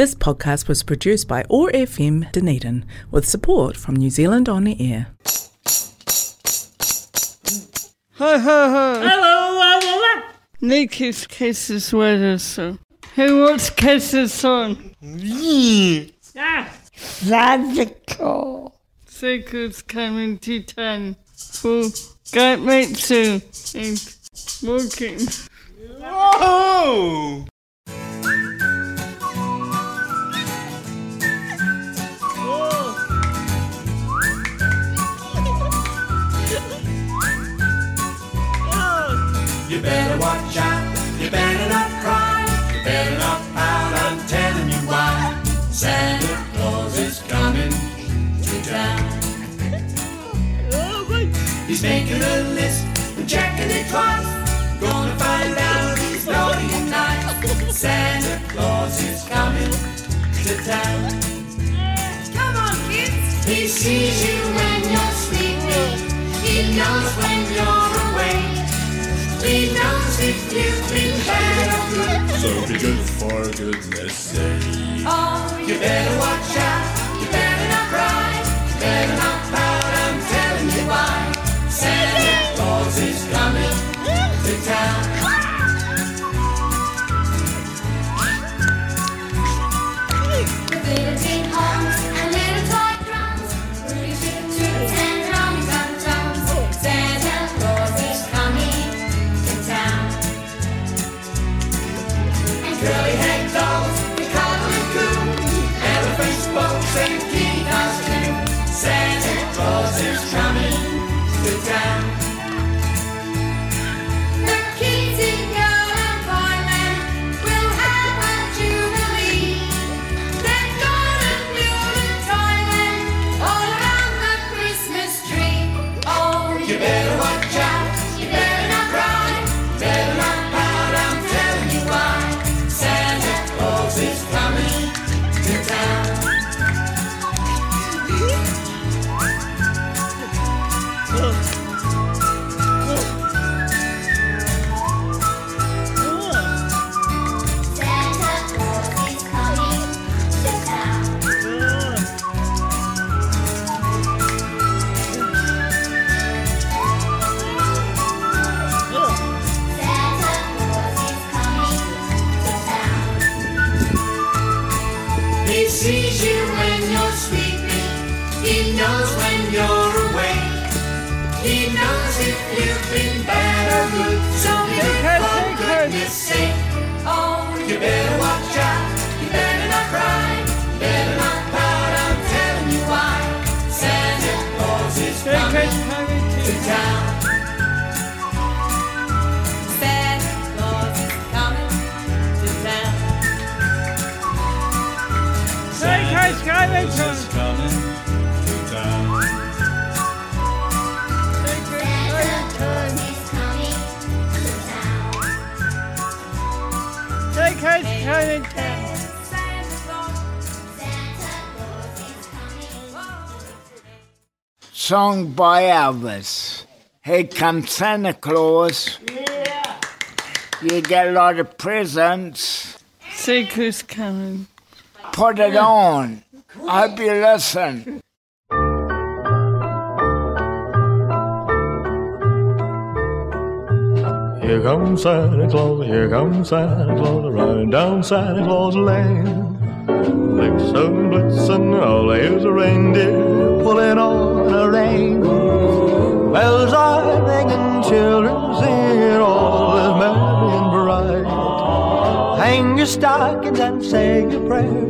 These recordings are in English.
This podcast was produced by OAR FM Dunedin with support from New Zealand On the Air. Ho ho ho. Hello, Niki's kisses sweaters. Who wants kisses on? Ah, Radical. Seekers coming to town for got meat soon and walking. Whoa! He's making a list and checking it twice. Gonna find out who's naughty and nice. Santa Claus is coming to town. Come on, kids. He sees you when you're sleeping. He knows when you're awake. He knows if you've been bad or good. So be good for goodness sake. Oh, You better watch out. Seekers coming to coming to town. Santa Claus is coming to town. Seekers coming to Santa Claus, Santa Claus is coming. Song by Elvis. Here comes Santa Claus. Yeah. You get a lot of presents. See who's coming. Put it on. I hope you listen. Here comes Santa Claus, here comes Santa Claus, riding down Santa Claus Lane. Blitzen, blitzen, all here's a reindeer pulling on a rein. Bells are ringing, children singing, all is merry and bright. Hang your stockings and say your prayer,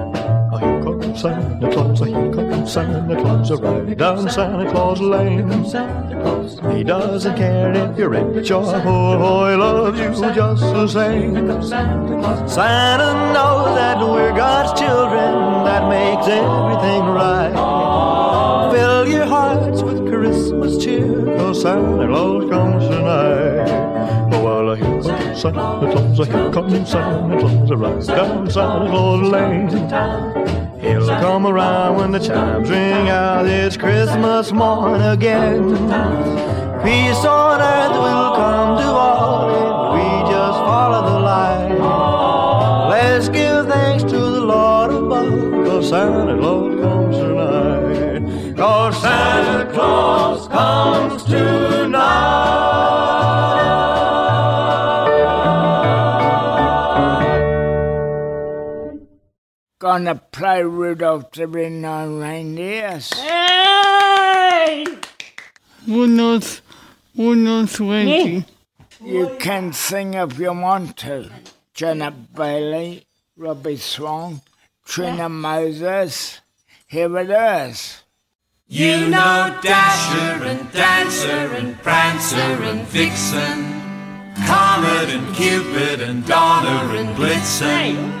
Santa Claus, here comes Santa Claus, riding down Santa Claus Lane. He doesn't care if you're rich or poor, he loves you just the same. Santa knows that we're God's children, that makes everything right. Fill your hearts with Christmas cheer, cause Santa Claus comes tonight. Oh, well, here comes Santa Claus, here comes Santa Claus, right down Santa Claus Lane. He'll come around when the chimes ring out, it's Christmas morn again. Peace on earth will come to all if we just follow the light. Let's give thanks to the Lord above, cause Santa Gonna play Rudolph the Red-Nosed Reindeers. Hey! Unos, unos twenty. You can sing if you want to. Janet Bailey, Robbie Swan, Trina Moses. Here it is. You know Dasher and Dancer and Prancer and Vixen, Comet and Cupid and Donner and Blitzen.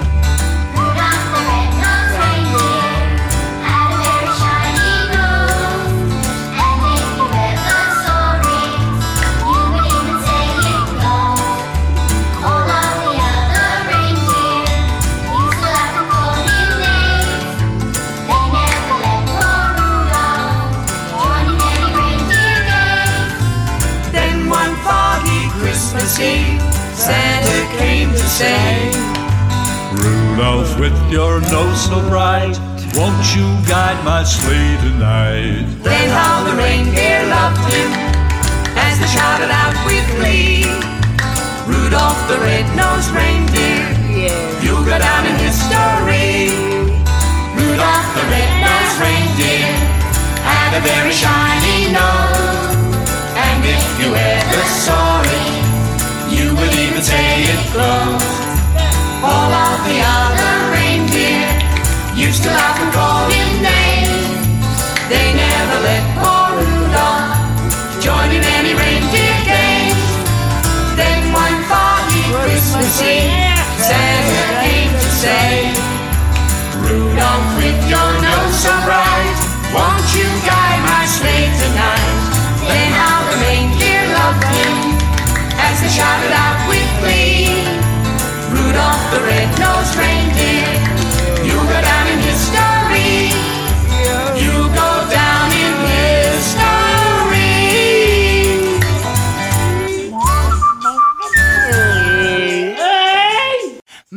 With your nose so bright, won't you guide my sleigh tonight? Then how the reindeer loved him as they shouted out with glee. Rudolph the red-nosed reindeer, you'll go down in history. Rudolph the red-nosed reindeer had a very shiny nose, and if you ever saw it, you would even say it glows. All of the other reindeer used to laugh and call him names.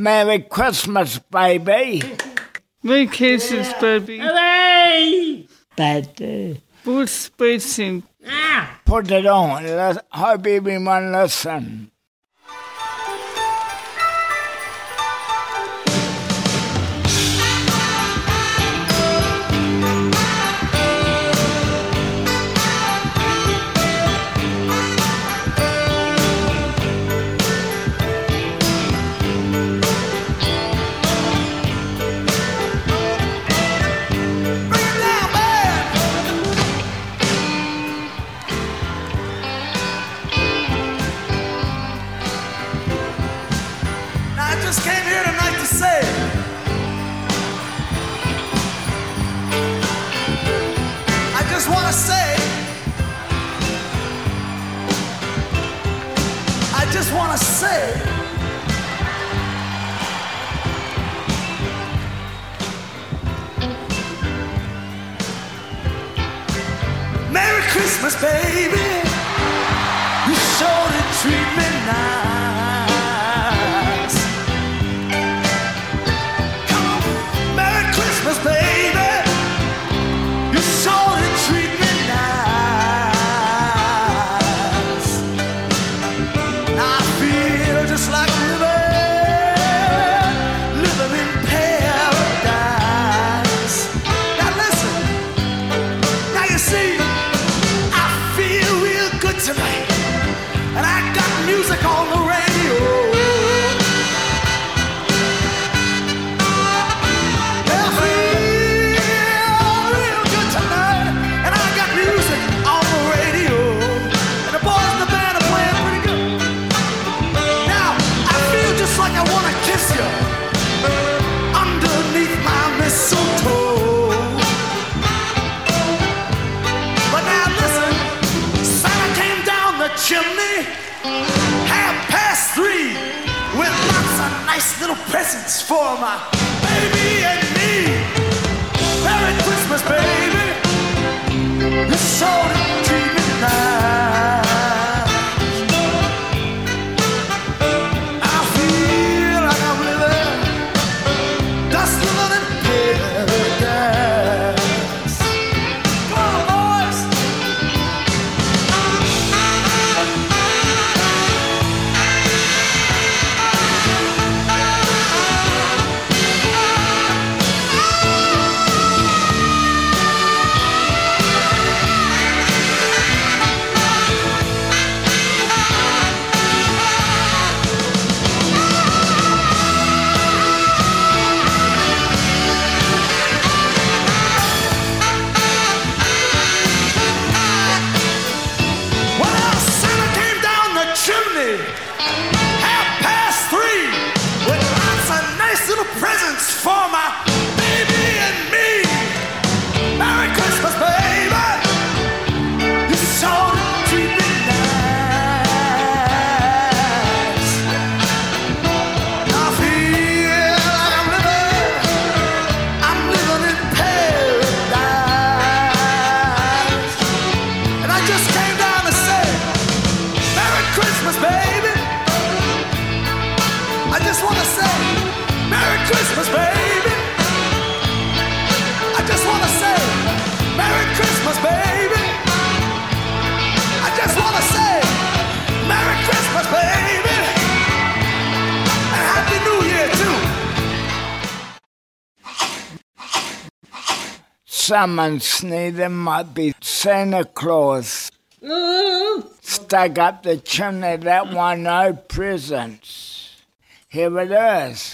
Merry Christmas, baby. Merry Christmas, baby. Hooray! Bad day. Bruce Springsteen. Ah! Put it on. Let, hope everyone listen. Merry Christmas, baby. presents for my baby and me. Merry Christmas, baby. This is so Summersnee, there might be Santa Claus. Stuck up the chimney, that one no presents. Here it is.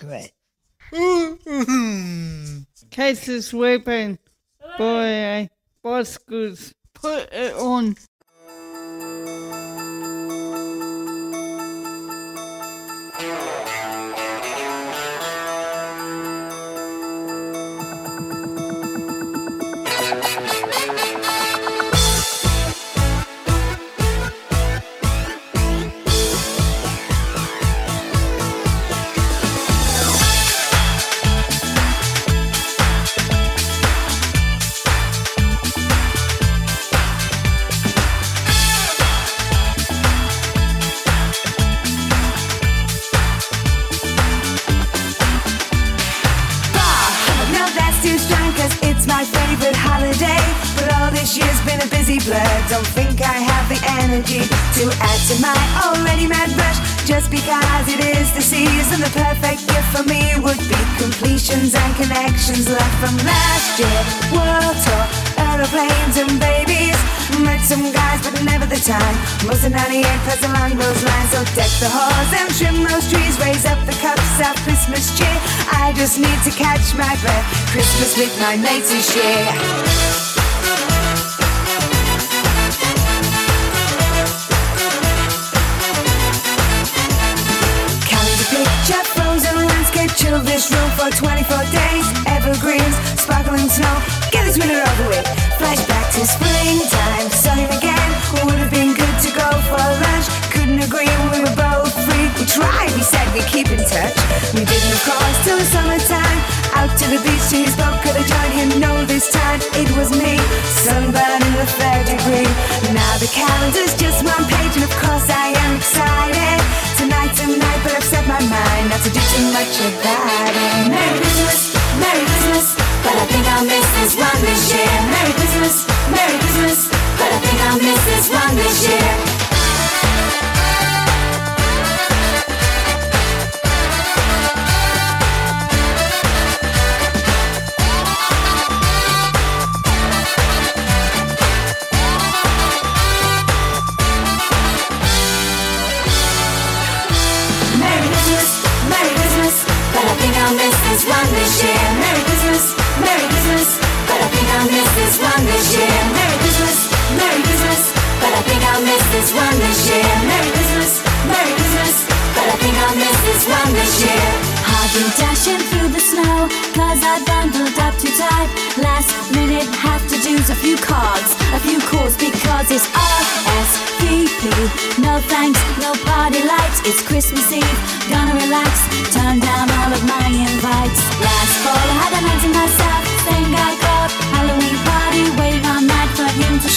chocolate. Mm-hmm. Cases weapon. Boy, I Bosco's put it on to add to my already mad rush. Just because it is the season, the perfect gift for me would be completions and connections left from last year. World tour, aeroplanes and babies. Met some guys, but never the time. Most of 98 plus along those lines. So deck the halls and trim those trees. Raise up the cups of Christmas cheer. I just need to catch my breath. Christmas with my mates and share. For 24 days. Evergreens, sparkling snow, get this winter over with. Flashback to springtime, him again. Would have been good to go for lunch. Couldn't agree, we were both free. We tried, we said we'd keep in touch. We didn't, of course, till the summertime. Out to the beach, his boat, could have joined him. No, this time it was me. Sunburn in the third degree. Now the calendar's just one page, and of course I am excited. My mind not to do too much about it. Merry Christmas, Merry Christmas, but I think I'll miss this one this year. Merry Christmas, Merry Christmas, but I think I'll miss this one this year.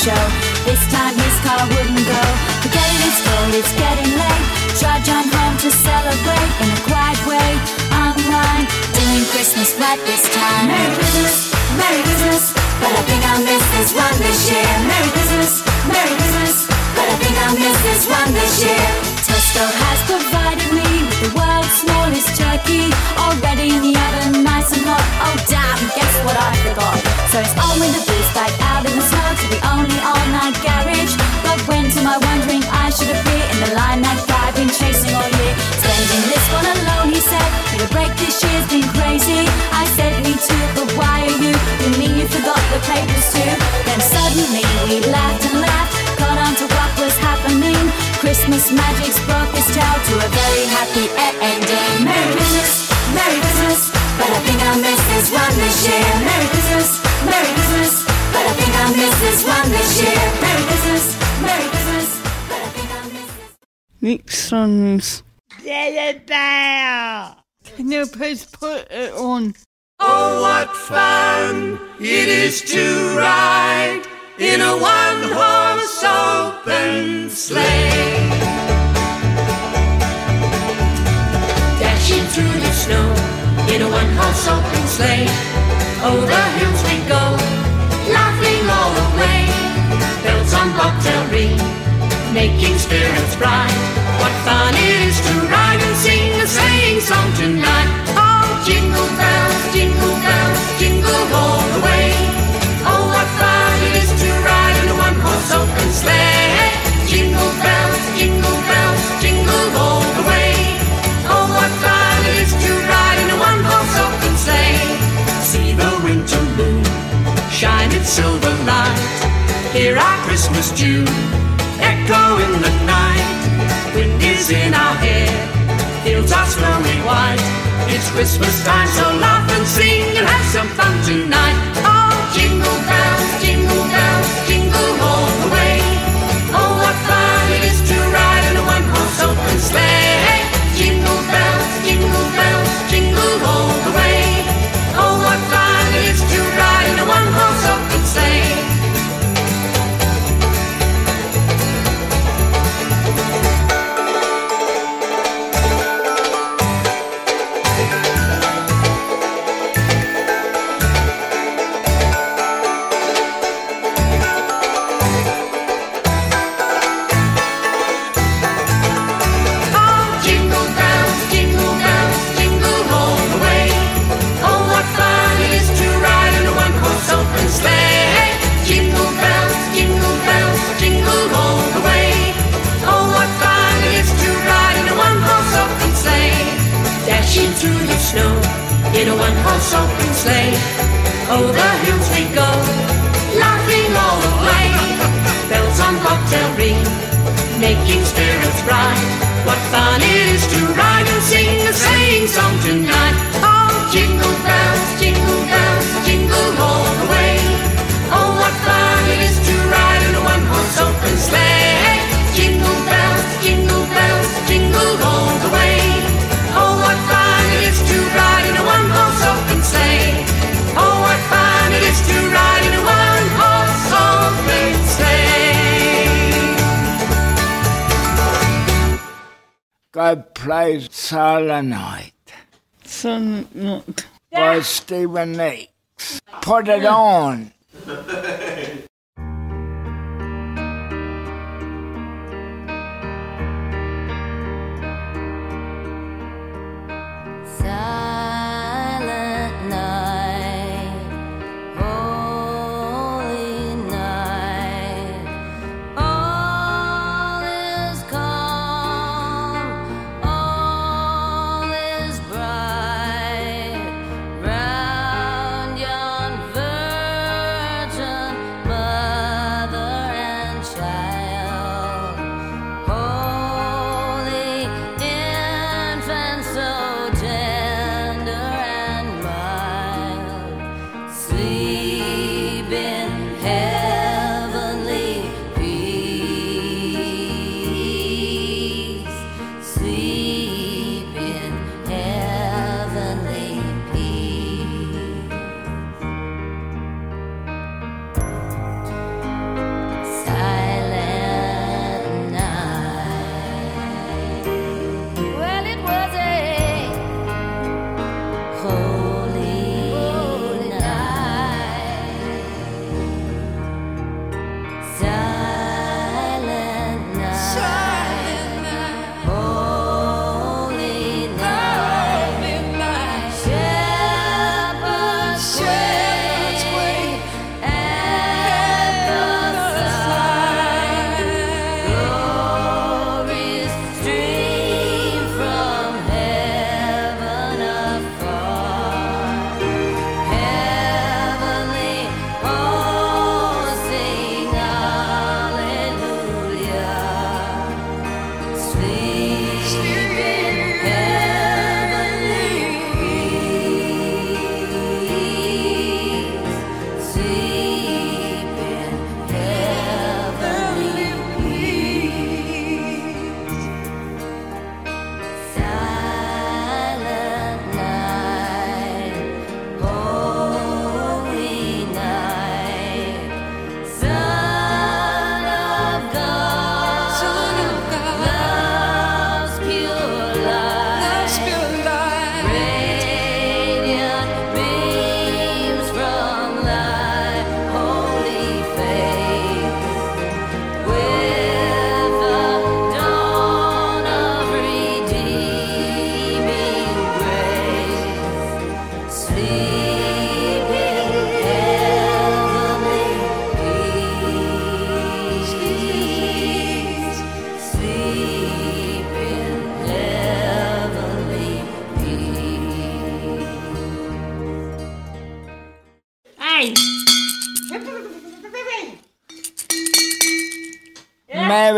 Show. This time his car wouldn't go. Forget it, it's cold, it's getting late. Trudge on home to celebrate in a quiet way. Online, doing Christmas right this time. Merry Christmas, Merry Christmas, but I think I'll miss this one this year. Merry Christmas, Merry Christmas, but I think I'll miss this one this year. Tesco has provided me with the world's smallest turkey, already in the oven, nice and hot. Oh damn, guess what I forgot? So it's on with the boost back out in the snow to the only all-night garage. But when to my wondering I should appear in the line that I've been chasing all year. Spending this one alone, he said. The break this year's been crazy. I said me too, but why are you? You mean you forgot the papers too? Then suddenly we laughed, magic's brought this tale to a very happy ending. Merry Christmas, Merry Christmas, but I think I'll miss this one this year. Merry Christmas, Merry Christmas, but I think I'll miss this one this year. Merry Christmas, Merry Christmas, but I think I'll miss this. Next song is Little bear. Can you please put it on? Oh, what fun it is to ride in a one horse open sleigh. Snow in a one horse open sleigh. Over the hills we go, laughing all the way. Bells on bobtail ring, making spirits bright. What Our Christmas tune echo in the night. Wind is in our hair, fields are snowy white. It's Christmas time, so laugh and sing and have some fun tonight. Oh, jingle bells, jingle bells, jingle all the way. Oh, what fun it is to ride in a one-horse open sleigh. Jingle bells, jingle bells, jingle all it's right. God plays solenoid. Son not. By Stephen Hicks. Put it on.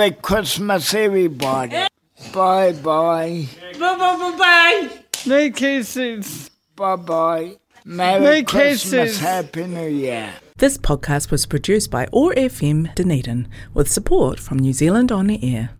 Merry Christmas, everybody. Bye bye. Bye bye bye bye. Merry kisses. Bye bye. Merry, Merry Christmas. Kisses. Happy New Year. This podcast was produced by OAR FM Dunedin with support from New Zealand On Air.